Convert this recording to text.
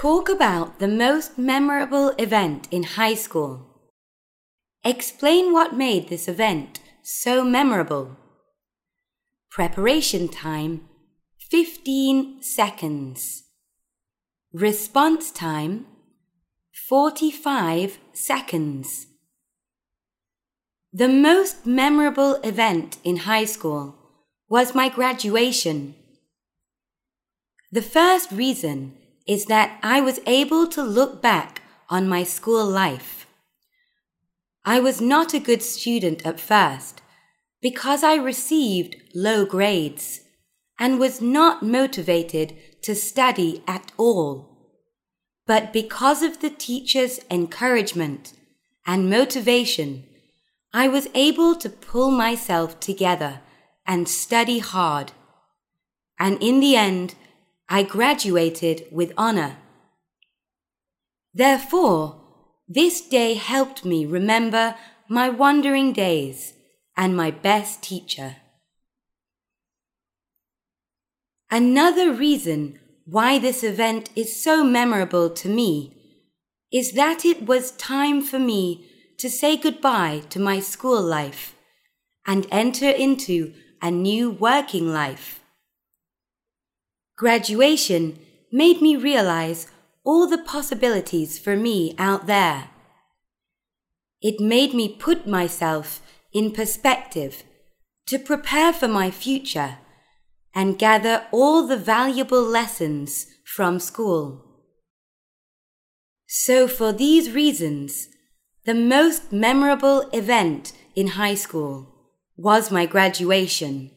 Talk about the most memorable event in high school. Explain what made this event so memorable. Preparation time 15 seconds. Response time 45 seconds. The most memorable event in high school was my graduation. The first reason is that I was able to look back on my school life. I was not a good student at first because I received low grades and was not motivated to study at all. But because of the teacher's encouragement and motivation, I was able to pull myself together and study hard. And in the end, I graduated with honor. Therefore, this day helped me remember my wandering days and my best teacher. Another reason why this event is so memorable to me is that it was time for me to say goodbye to my school life and enter into a new working life. Graduation made me realize all the possibilities for me out there. It made me put myself in perspective to prepare for my future and gather all the valuable lessons from school. So for these reasons, the most memorable event in high school was my graduation.